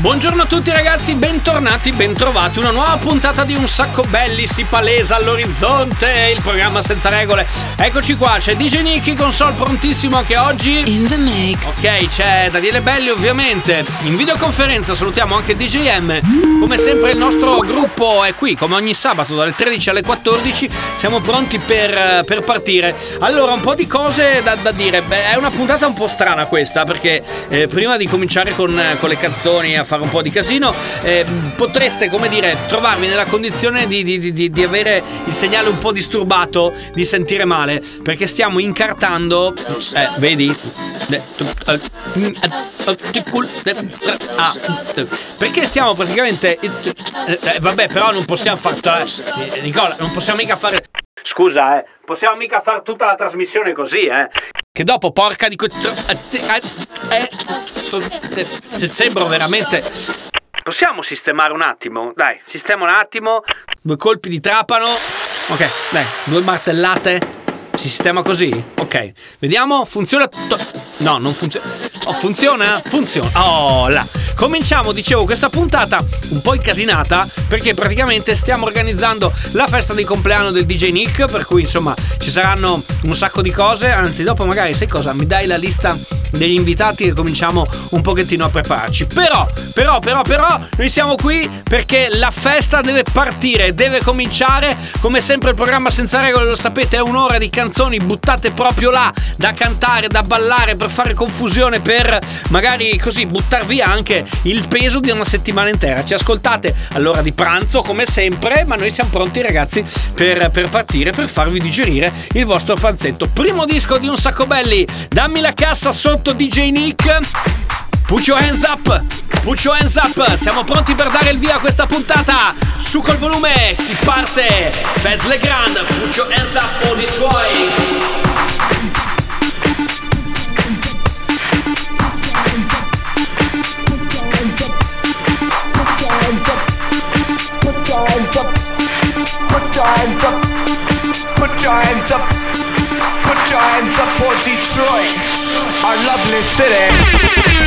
Buongiorno a tutti ragazzi, bentornati, bentrovati. Una nuova puntata di Un Sacco Belli si palesa all'orizzonte, il programma senza regole. Eccoci qua, c'è DJ Nicky console prontissimo anche oggi. In the mix. Ok, c'è Daniele Belli ovviamente. In videoconferenza salutiamo anche DJM. Come sempre il nostro gruppo è qui, come ogni sabato dalle 13 alle 14. Siamo pronti per, per partire. Allora, un po' di cose da, da dire. Beh, è una puntata un po' strana questa perché eh, prima di cominciare con, con le canzoni a fare un po' di casino, eh, potreste, come dire, trovarvi nella condizione di, di, di, di, avere il segnale un po' disturbato, di sentire male, perché stiamo incartando, eh, vedi? perché stiamo praticamente... Eh, vabbè, però non possiamo fare... Eh, Nicola, non possiamo mica fare... Scusa, eh, possiamo mica fare tutta la trasmissione così, eh? Che dopo, porca di... Eh, se sembro veramente... Possiamo sistemare un attimo? Dai, sistema un attimo. Due colpi di trapano. Ok, dai, due martellate. Si sistema così? Ok. Vediamo, funziona... No, non funziona. Oh, funziona? Funziona. Oh, là. Cominciamo, dicevo, questa puntata un po' incasinata perché praticamente stiamo organizzando la festa di compleanno del DJ Nick, per cui insomma ci saranno un sacco di cose, anzi dopo magari sai cosa, mi dai la lista degli invitati e cominciamo un pochettino a prepararci. Però, però, però, però, noi siamo qui perché la festa deve partire, deve cominciare. Come sempre il programma senza regole, lo sapete, è un'ora di canzoni buttate proprio là, da cantare, da ballare, per fare confusione, per magari così buttar via anche il peso di una settimana intera. Ci ascoltate all'ora di pranzo, come sempre, ma noi siamo pronti ragazzi per, per partire, per farvi digerire il vostro panzetto. Primo disco di Un Sacco Belli, dammi la cassa sotto DJ Nick. Put your hands up! Put your hands up! Siamo pronti per dare il via a questa puntata! Su col volume, si parte! Fed Legrand, put your hands up for Detroit! Your hands up, put your hands up for Detroit our lovely city.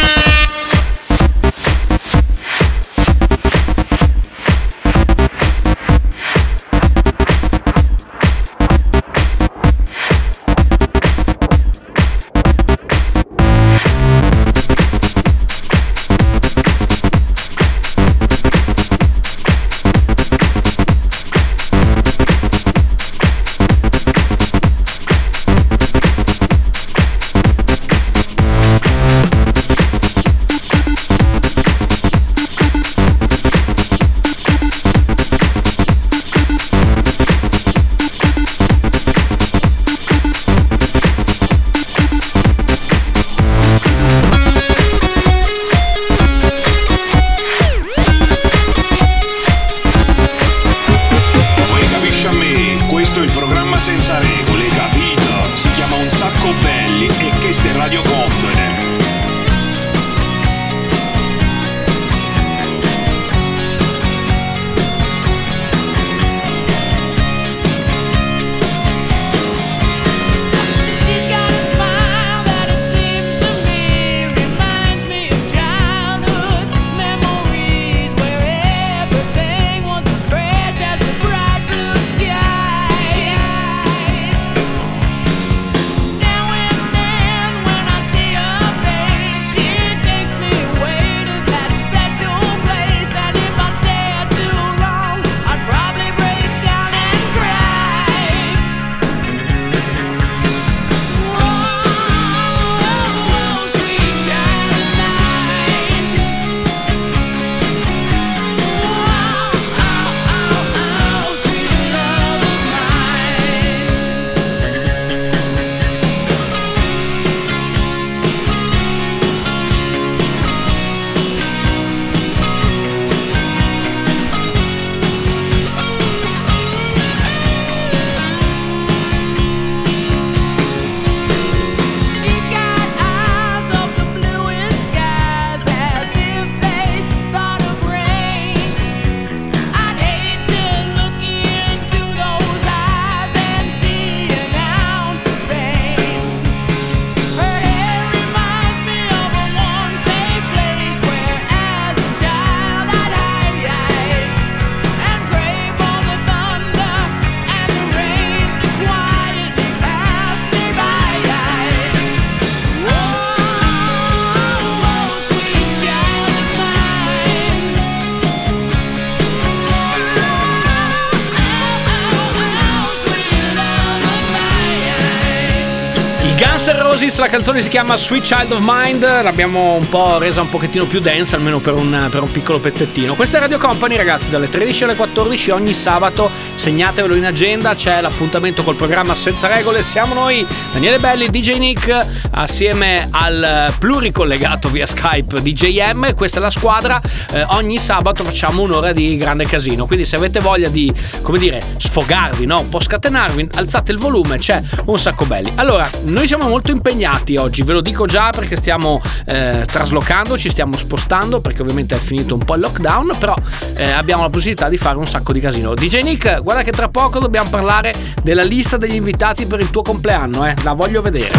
Guns N' Roses, la canzone si chiama Sweet Child of Mind, l'abbiamo un po' resa un pochettino più densa, almeno per un, per un piccolo pezzettino. Questa è Radio Company, ragazzi, dalle 13 alle 14 ogni sabato, segnatevelo in agenda, c'è l'appuntamento col programma Senza Regole, siamo noi, Daniele Belli, DJ Nick, assieme al pluricollegato via Skype DJM, questa è la squadra, eh, ogni sabato facciamo un'ora di grande casino, quindi se avete voglia di, come dire, sfogarvi, no? un po' scatenarvi, alzate il volume, c'è un sacco belli. Allora, noi siamo molto impegnati oggi, ve lo dico già perché stiamo eh, traslocando, ci stiamo spostando perché ovviamente è finito un po' il lockdown, però eh, abbiamo la possibilità di fare un sacco di casino. DJ Nick, guarda che tra poco dobbiamo parlare della lista degli invitati per il tuo compleanno, eh? la voglio vedere.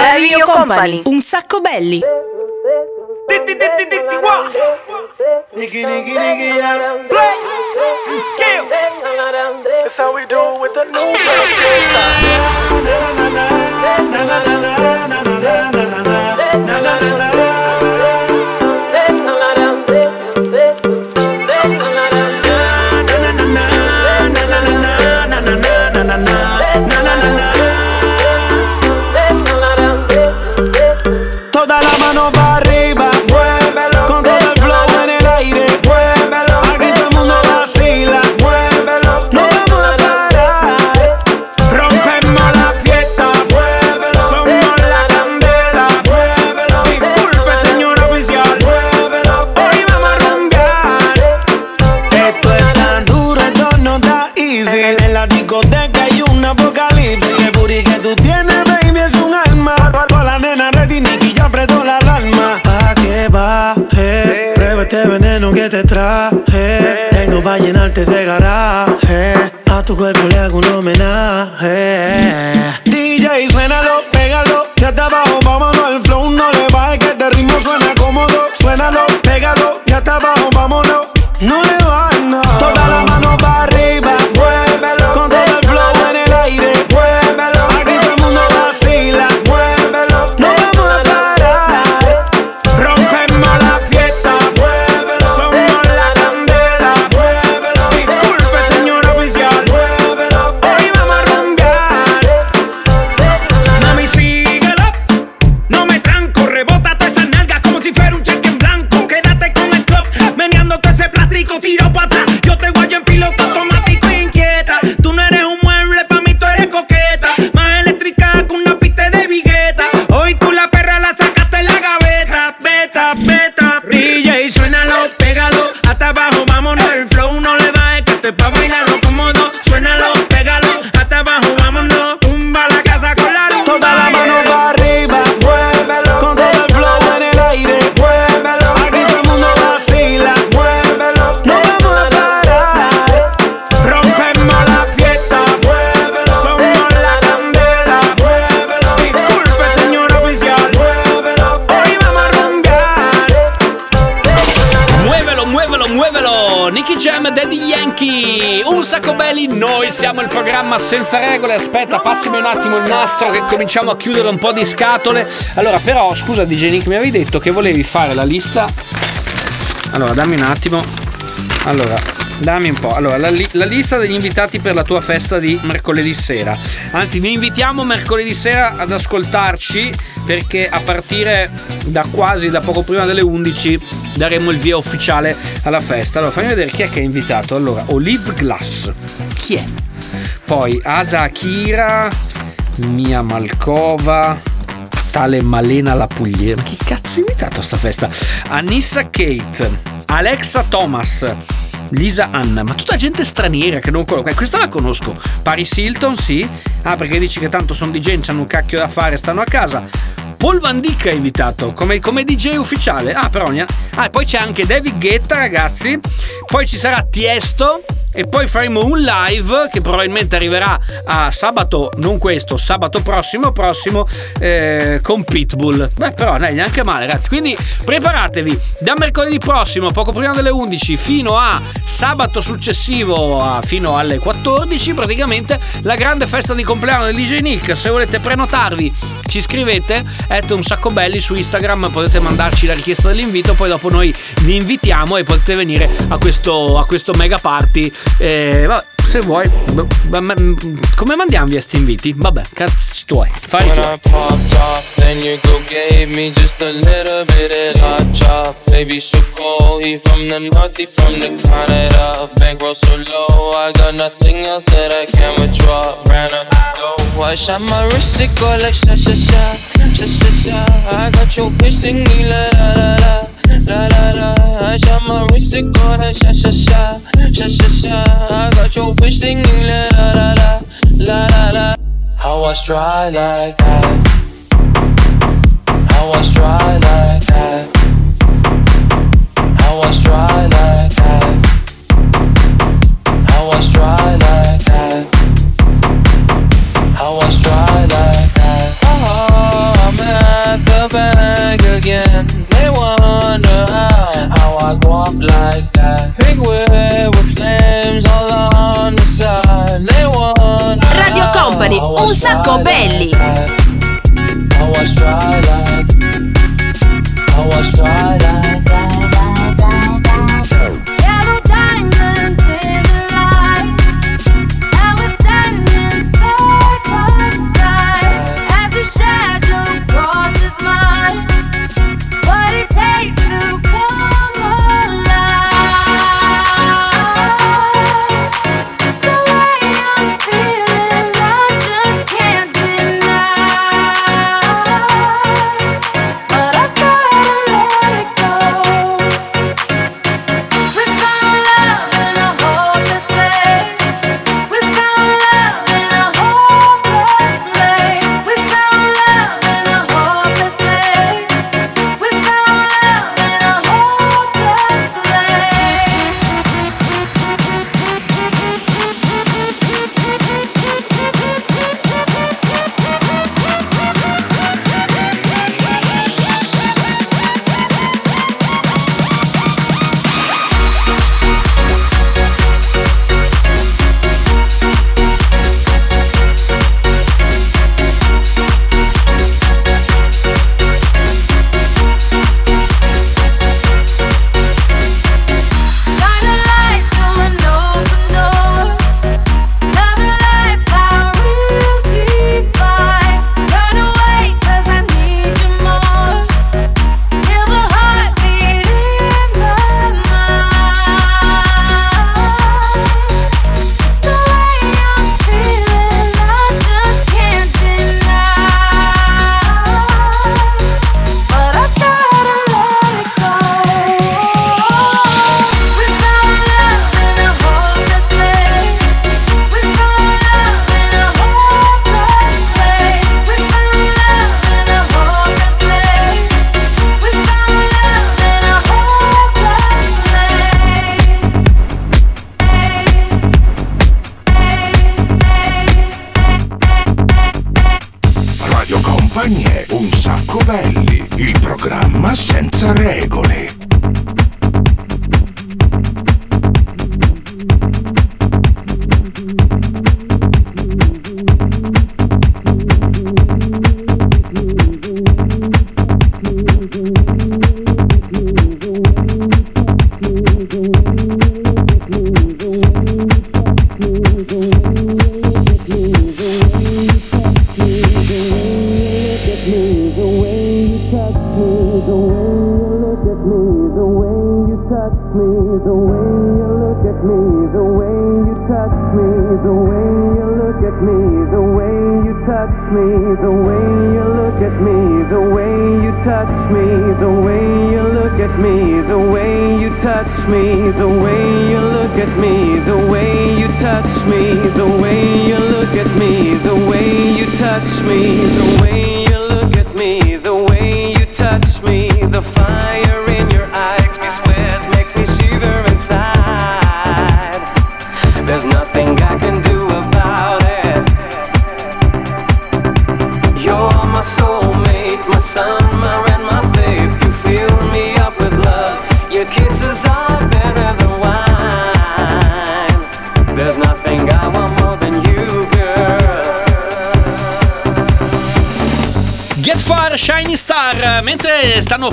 Radio Company. Un sacco belli. Yeah. Play. Skill. That's how we do it with the new plástico, tiro para atrás. Yo te guayo en piloto Belli, noi siamo il programma senza regole. Aspetta, passami un attimo il nastro che cominciamo a chiudere un po' di scatole. Allora, però, scusa DJ Nick, mi avevi detto che volevi fare la lista. Allora, dammi un attimo. Allora, dammi un po'. Allora, la, li- la lista degli invitati per la tua festa di mercoledì sera. Anzi, vi invitiamo mercoledì sera ad ascoltarci perché a partire da quasi da poco prima delle 11 daremo il via ufficiale alla festa. Allora, fammi vedere chi è che è invitato. Allora, Olive Glass. Chi è? Poi Asa Akira, Mia Malkova, tale Malena la Pugliese. Ma chi cazzo è invitato a sta festa? Anissa Kate, Alexa Thomas. Lisa Anna, ma tutta gente straniera che non conosco. Eh, Questa la conosco. Paris Hilton, sì. Ah, perché dici che tanto sono DJ, hanno un cacchio da fare, stanno a casa. Paul Van Dyck è invitato come, come DJ ufficiale. Ah, però. Ah, e poi c'è anche David Guetta, ragazzi. Poi ci sarà Tiesto e poi faremo un live che probabilmente arriverà a sabato, non questo, sabato prossimo, prossimo eh, con Pitbull. Beh, però è neanche male, ragazzi. Quindi preparatevi da mercoledì prossimo, poco prima delle 11, fino a sabato successivo, a, fino alle 14, praticamente la grande festa di compleanno del DJ Nick. Se volete prenotarvi, ci scrivete, et un sacco belli su Instagram, potete mandarci la richiesta dell'invito, poi dopo noi vi invitiamo e potete venire a questo, a questo mega party. Eh, vabbè, se vuoi, come mandiamo via sti inviti? Vabbè, cazzo tuoi, fai When tu. I popped off, then your girl gave me just a little bit of hot chop. Baby, so cold, he from the north, he from the Canada. Bankroll so low, I got nothing else that I can withdraw. Ran up the dough, I shot my wrist, it go like sha sha sha, sha sha sha. I got your bitch singing la la la. La la la, I shot my wrist, it go like sha sha sha, sha sha sha. I got your bitch singing la la la la, la la. How I try like that? How I try like that? How I try like that? How I try Try belli.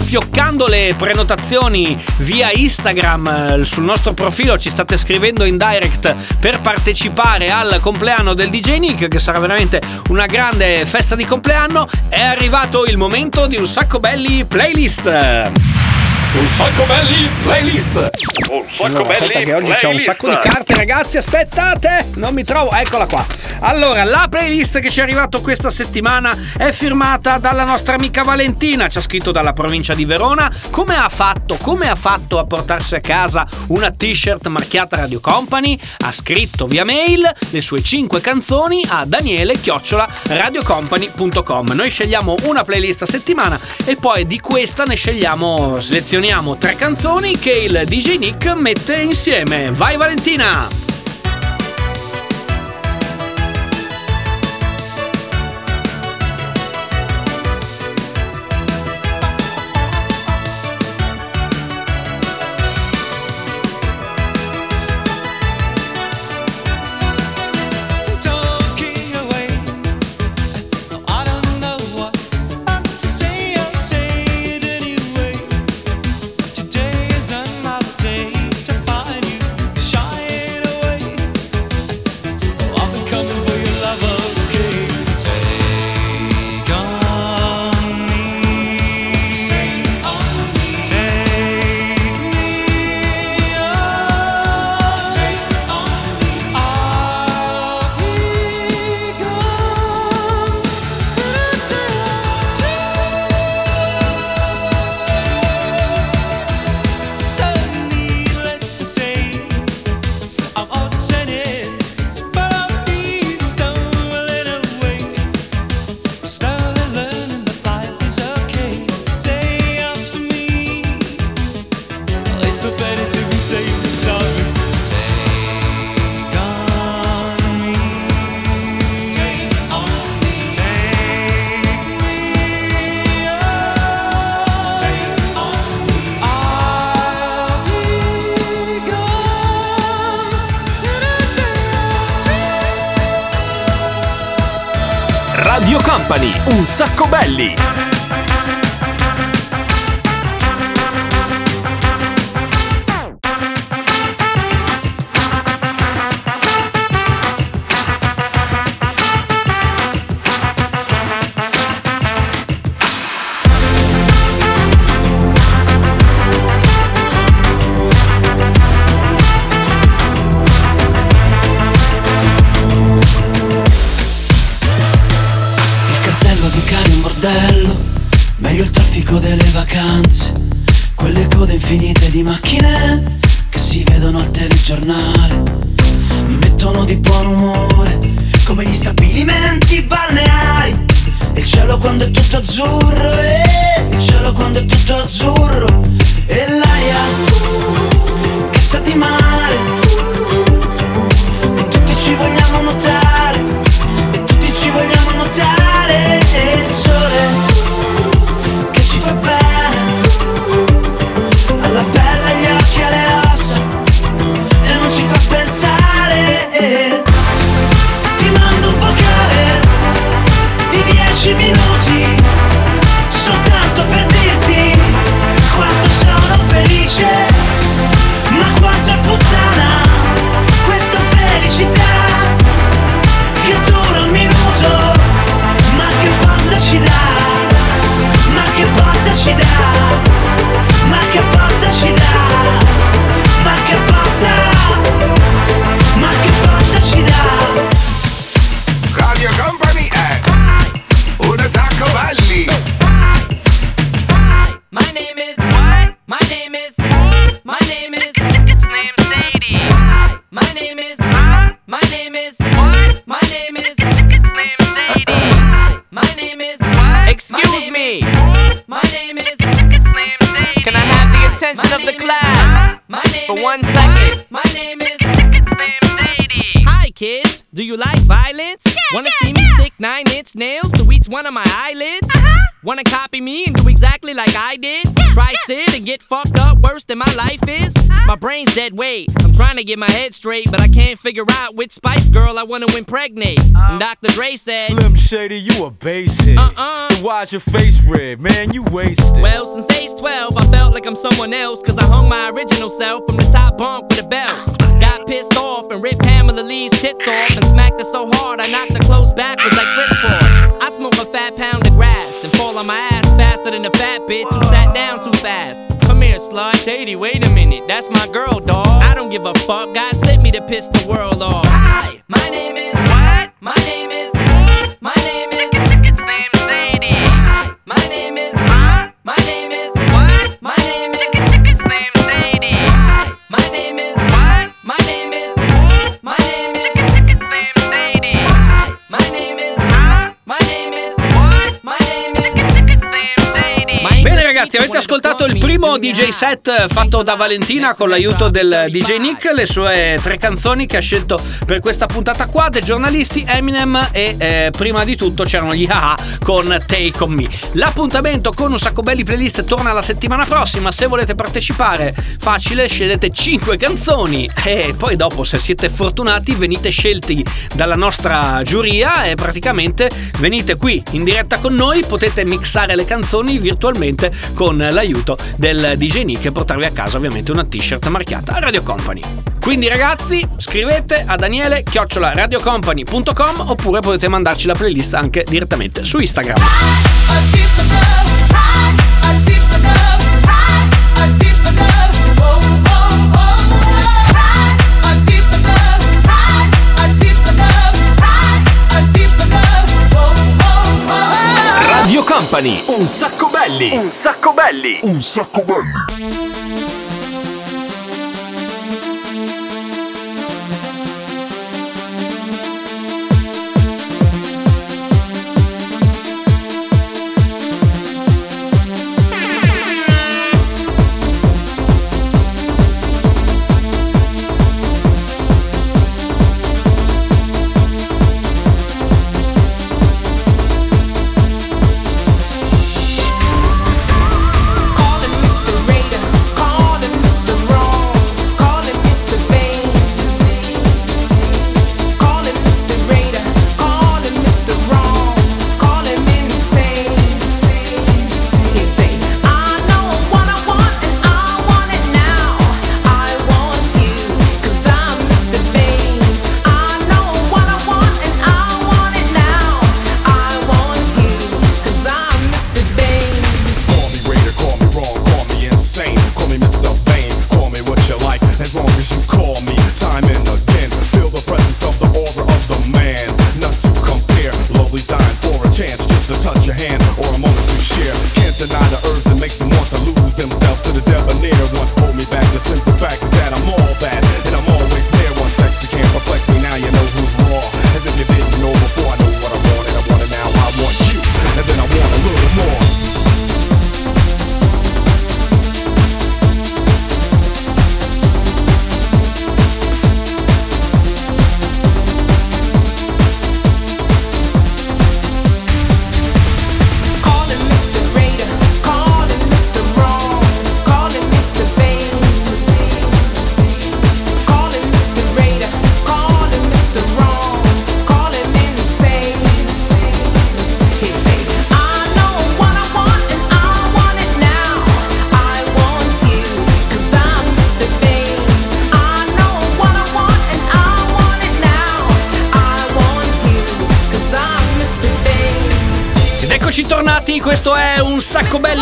fioccando le prenotazioni via Instagram eh, sul nostro profilo, ci state scrivendo in direct per partecipare al compleanno del DJ Nick che sarà veramente una grande festa di compleanno, è arrivato il momento di un sacco belli playlist. Un sacco belli playlist. Un sacco allora, belli. Che oggi playlist. c'ho un sacco di carte, ragazzi. Aspettate, non mi trovo. Eccola qua. Allora, la playlist che ci è arrivata questa settimana è firmata dalla nostra amica Valentina, ci ha scritto dalla provincia di Verona. Come ha fatto? Come ha fatto a portarsi a casa una t-shirt marchiata Radio Company? Ha scritto via mail le sue 5 canzoni a Daniele Chiocciola radiocompany.com. Noi scegliamo una playlist a settimana e poi di questa ne scegliamo, selezioniamo tre canzoni che il DJ Nick mette insieme. Vai Valentina! Get my head straight, but I can't figure out which Spice Girl I wanna impregnate. Uh. And Dr. Dre said, Slim Shady, you a basic. Uh-uh. Then Why's your face red? Man, you wasted. Well, since age 12, I felt like I'm someone else, cause I hung my original self from the top bunk with a belt. Got pissed off and ripped Pamela Lee's tits off and smacked her so hard I knocked her clothes backwards like Chris Cross. I smoke a fat pound of grass and fall on my ass faster than a fat bitch who sat down too fast. Come here, slut. Shady, wait a minute, that's my girl, dawg. I don't give a fuck, God sent me to piss the world off. Hi, my name is. What? My name is. Ragazzi, avete ascoltato il primo DJ set fatto da Valentina con l'aiuto del DJ Nick, le sue tre canzoni che ha scelto per questa puntata qua, dei giornalisti Eminem e eh, prima di tutto c'erano gli haha con Take On Me. L'appuntamento con un sacco belli playlist torna la settimana prossima, se volete partecipare facile, scegliete 5 canzoni e poi dopo se siete fortunati venite scelti dalla nostra giuria e praticamente venite qui in diretta con noi, potete mixare le canzoni virtualmente con l'aiuto del DJ Nick e portarvi a casa ovviamente una t-shirt marchiata Radio Company. Quindi ragazzi scrivete a Daniele chiocciola radiocompany.com oppure potete mandarci la playlist anche direttamente su Instagram. Radio Company, un sacco belli. Un sacco belli. Un sacco belli.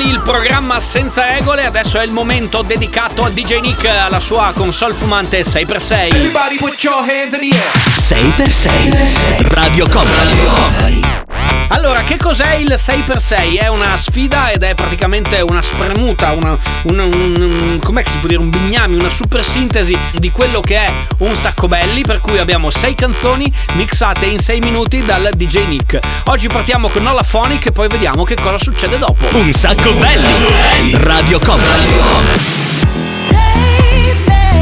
Il programma senza regole. Adesso è il momento dedicato al DJ Nick, alla sua console fumante 6x6. Everybody put your hands in the air. 6x6 Radio Company. Allora, che cos'è il 6x6? È una sfida ed è praticamente una spremuta, una, un, un- un- com'è che si può dire? Un bignami, una super sintesi di quello che è un sacco belli, per cui abbiamo 6 canzoni mixate in 6 minuti dal DJ Nick. Oggi partiamo con Nola Phonic e poi vediamo che cosa succede dopo. Un sacco belli. Radio Company. Save me,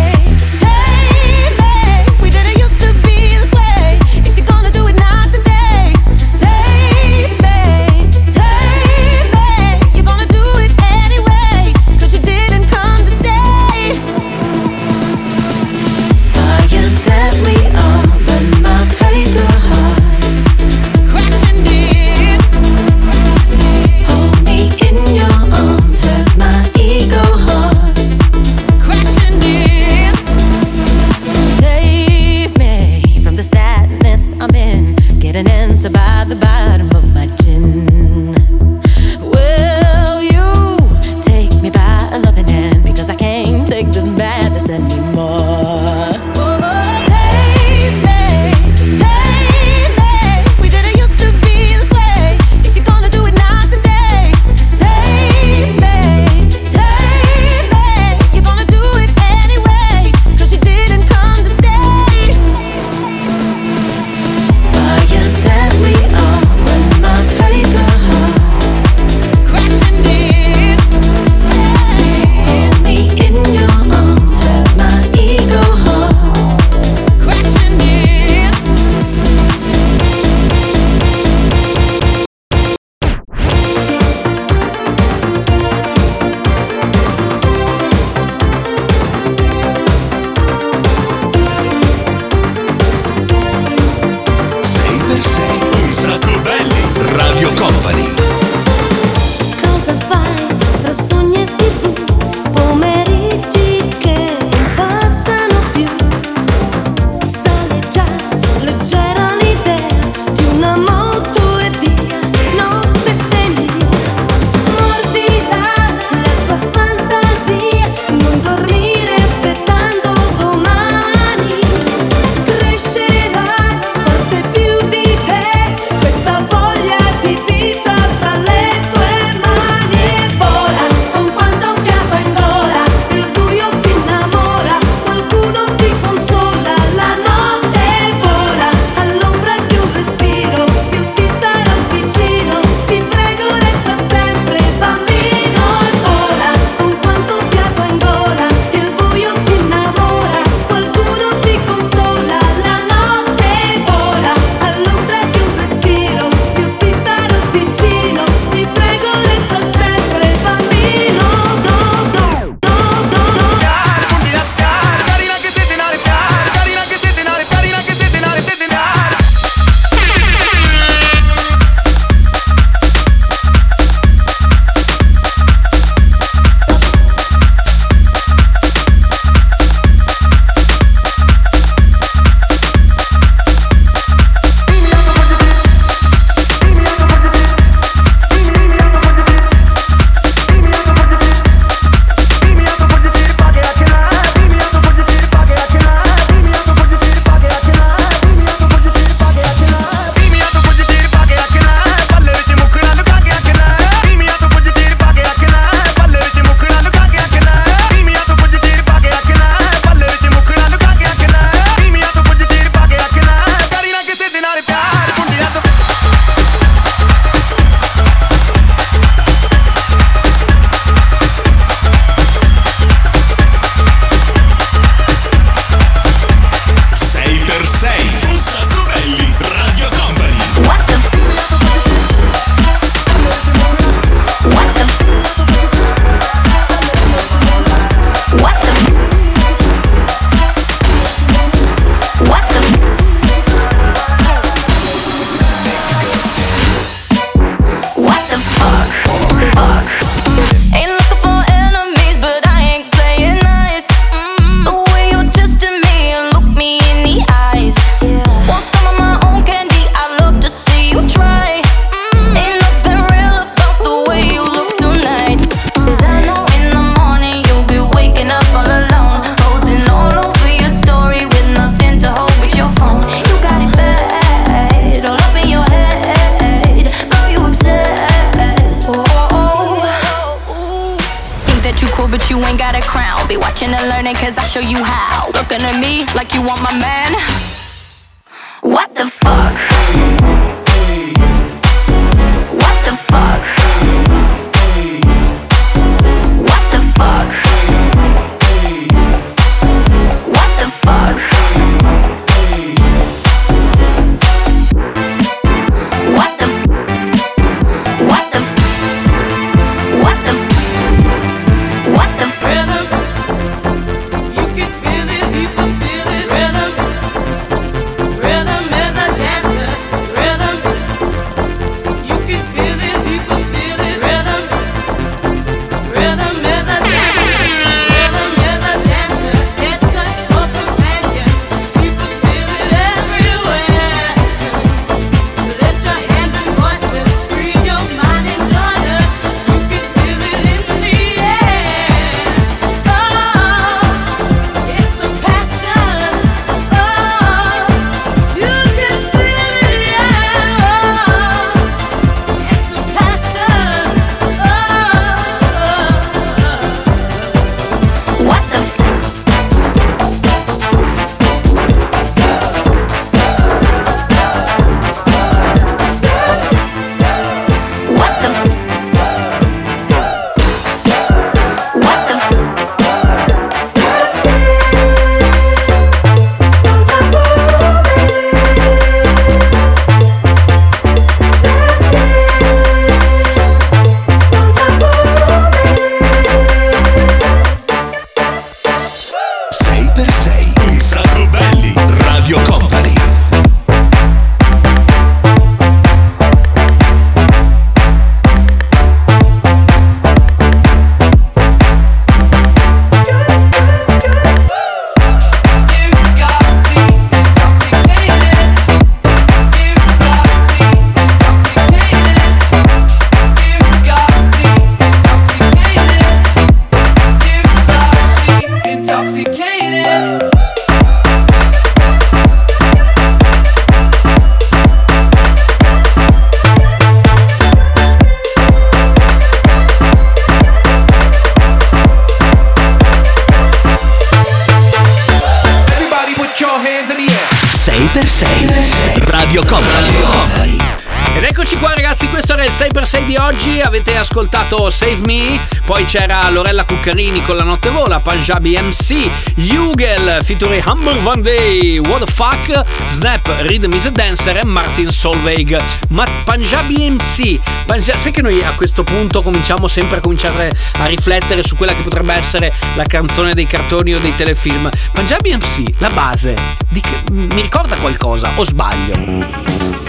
106 Radio Company. Ed eccoci qua ragazzi, questo era il 6x6 di oggi, avete ascoltato Save Me, poi c'era Lorella Cuccarini con La Notte Vola, Punjabi MC, Hugel featuring Humber One Day, What the Fuck, Snap, Rhythm is a Dancer e Martin Solveig. Ma Punjabi MC, Punja- sai che noi a questo punto cominciamo sempre a cominciare a riflettere su quella che potrebbe essere la canzone dei cartoni o dei telefilm. Punjabi MC, la base, di mi ricorda qualcosa o sbaglio?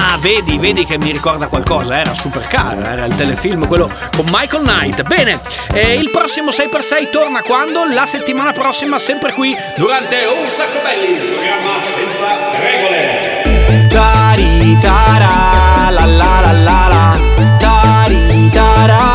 Ah, vedi, vedi che mi ricorda qualcosa. Era Supercar, era il telefilm, quello con Michael Knight. Bene, e il prossimo 6x6 torna quando? La settimana prossima, sempre qui, durante Un Sacco Belli, il programma senza regole. Tari tara la la la la la Tari tara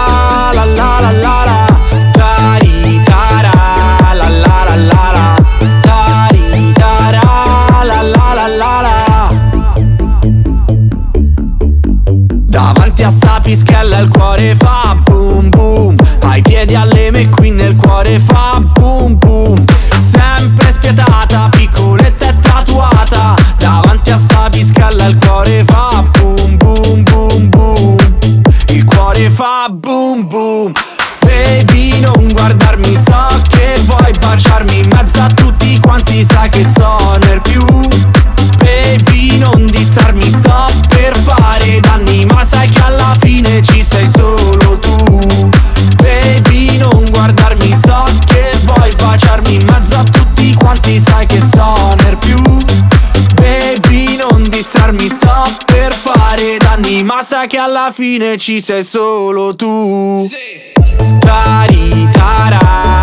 pischella il cuore fa boom boom. Ai piedi alle McQueen il cuore fa boom boom. Sempre spietata, Ma sai che alla fine ci sei solo tu. Tari tara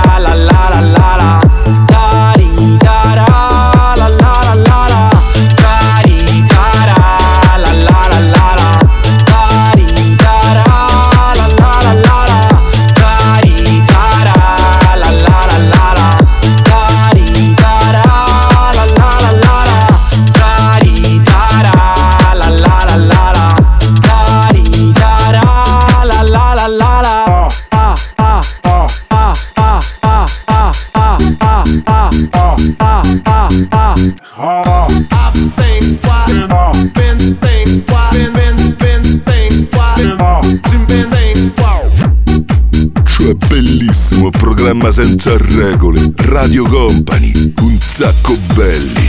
programma senza regole. Radio Company, un sacco belli.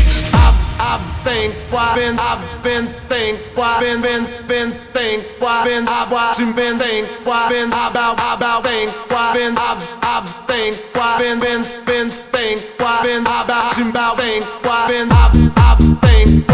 think, why been, I've been think, been, been, been think, been, I've watching, been think, been, about, about think, been, I've, I've think, been, been, been think, been, about, about think, been, I've, I've think,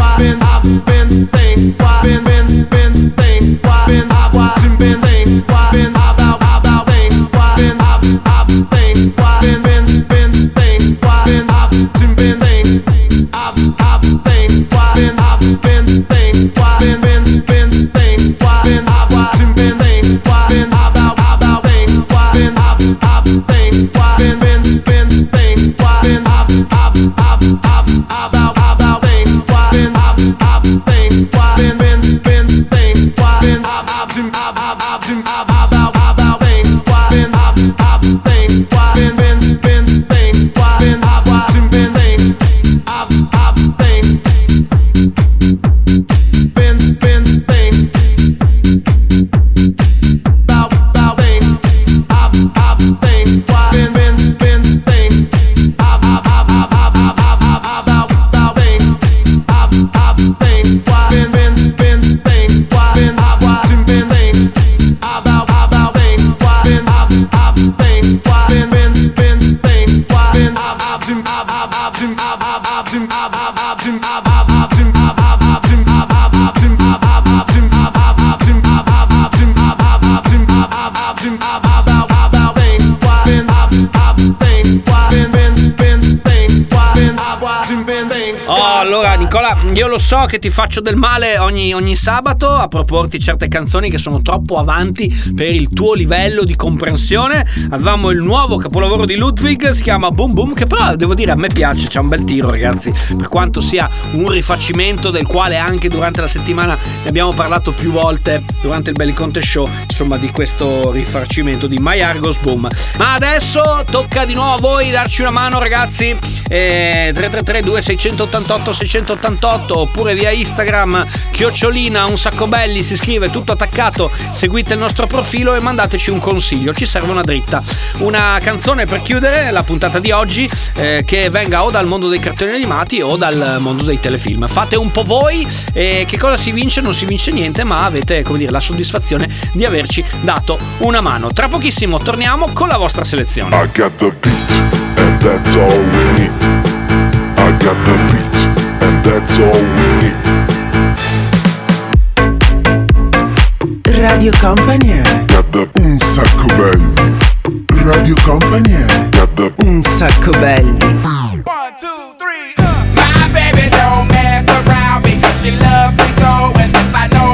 so che ti faccio del male ogni, ogni sabato a proporti certe canzoni che sono troppo avanti per il tuo livello di comprensione. Avevamo il nuovo capolavoro di Ludwig, si chiama Boom Boom, che però devo dire a me piace, c'è un bel tiro ragazzi, per quanto sia un rifacimento del quale anche durante la settimana ne abbiamo parlato più volte durante il Belly Conte Show, insomma di questo rifacimento di My Argos Boom. Ma adesso tocca di nuovo a voi darci una mano ragazzi, eh, 333 2688 688 oppure via Instagram chiocciolina un sacco belli si scrive tutto attaccato. Seguite il nostro profilo e mandateci un consiglio ci serve una dritta. Una canzone per chiudere la puntata di oggi eh, che venga o dal mondo dei cartoni animati o dal mondo dei telefilm. Fate un po' voi e che cosa si vince? Non si vince niente ma avete come dire la soddisfazione di averci dato una mano. Tra pochissimo torniamo con la vostra selezione. I got the beat, and that's all we need. I got the beat, spezzoni Radio Company Cada un sacco belli. Radio Company Cada un sacco belli. One, two. Uh. My baby don't mess around because she loves me so and this I know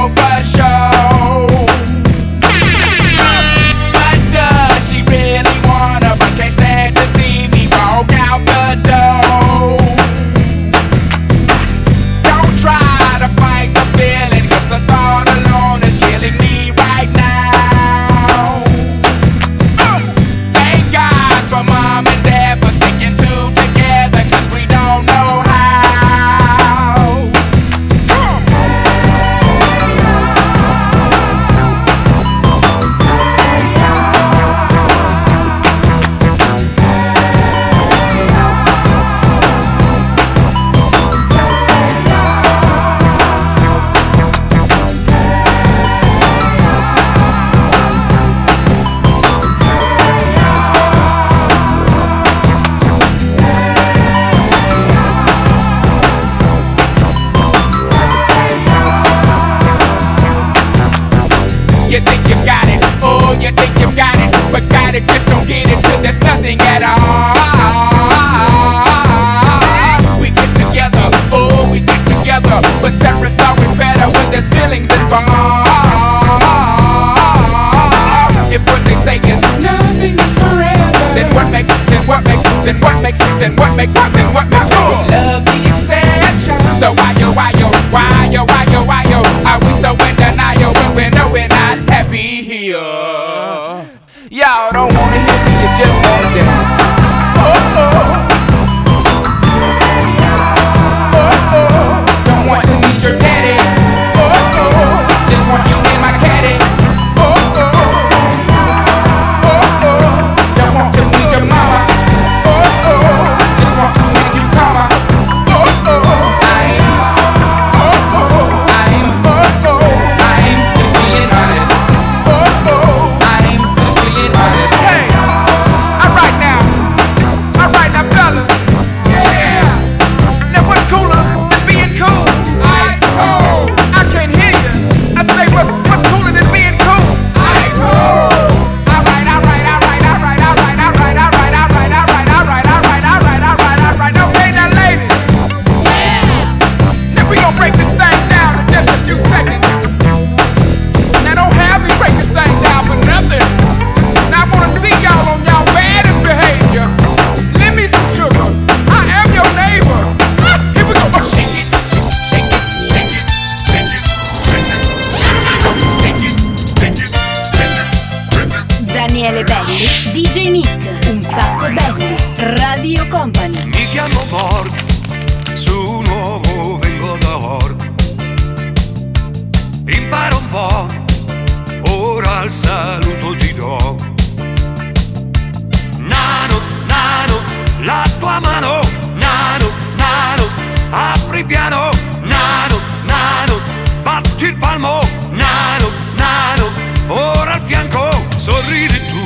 sorridi tu,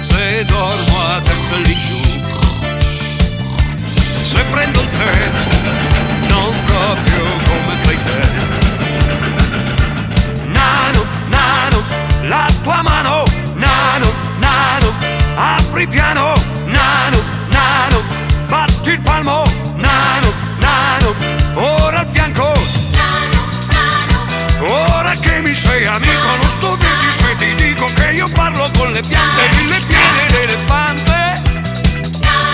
se dormo a testa lì giù. Se prendo il tè, non proprio come fai te. Nano, nano, la tua mano, nano, nano, apri piano, nano, nano, batti il palmo, nano, nano, ora al fianco. Che mi sei amico, non sto dirti se ti dico che io parlo con le piante, mille piedi d'elefante,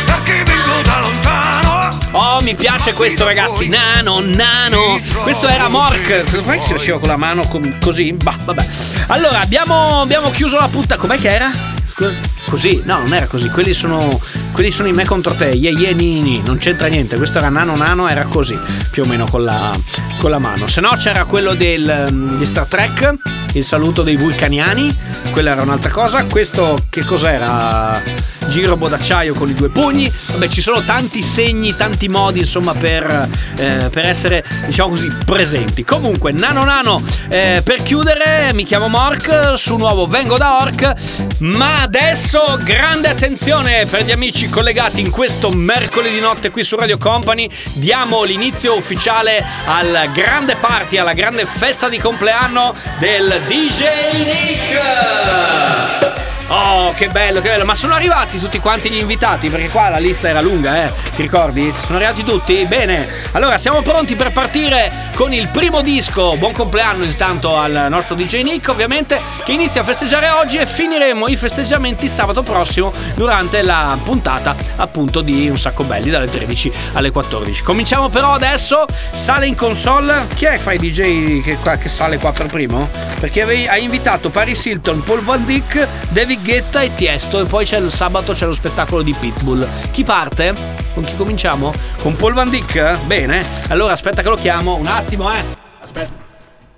perché vengo da lontano. Oh, mi piace questo, ragazzi. Nano, nano. Questo era Mork. Come si riusciva con la mano com- così? Bah, vabbè. Allora, abbiamo, abbiamo chiuso la puntata. Com'è che era? Scusa. Così? No, non era così. Quelli sono, quelli sono i me contro te. Ye, ye, ni, ni. Non c'entra niente. Questo era nano, nano. Era così. Più o meno con la, con la mano. Se no, c'era quello del, mm, di Star Trek. Il saluto dei vulcaniani. Quella era un'altra cosa. Questo, che cos'era? Girobo d'acciaio con i due pugni. Vabbè, ci sono tanti segni, tanti modi, insomma, per, eh, per essere, diciamo così, presenti. Comunque, nano nano, eh, per chiudere, mi chiamo Mork, su nuovo vengo da Orc. Ma adesso, grande attenzione per gli amici collegati in questo mercoledì notte qui su Radio Company. Diamo l'inizio ufficiale al grande party, alla grande festa di compleanno del DJ Nick. Oh, che bello, che bello. Ma sono arrivati tutti quanti gli invitati? Perché qua la lista era lunga, eh. Ti ricordi? Sono arrivati tutti? Bene. Allora, siamo pronti per partire con il primo disco. Buon compleanno intanto al nostro DJ Nick, ovviamente, che inizia a festeggiare oggi e finiremo i festeggiamenti sabato prossimo durante la puntata appunto di Un sacco belli dalle 13 alle 14. Cominciamo però adesso. Sale in console. Chi è che fa i DJ che, che sale qua per primo? Perché hai invitato Paris Hilton, Paul Van Dyck, David Guetta e Tiesto. E poi c'è il sabato c'è lo spettacolo di Pitbull. Chi parte? Con chi cominciamo? Con Paul Van Dyck? Bene. Allora aspetta che lo chiamo. Un attimo, eh. Aspetta.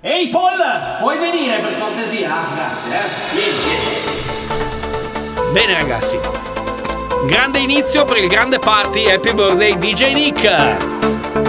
Ehi Paul, puoi venire per cortesia? Grazie, eh. Vieni, vieni. Bene ragazzi. Grande inizio per il grande party Happy Birthday DJ Nick.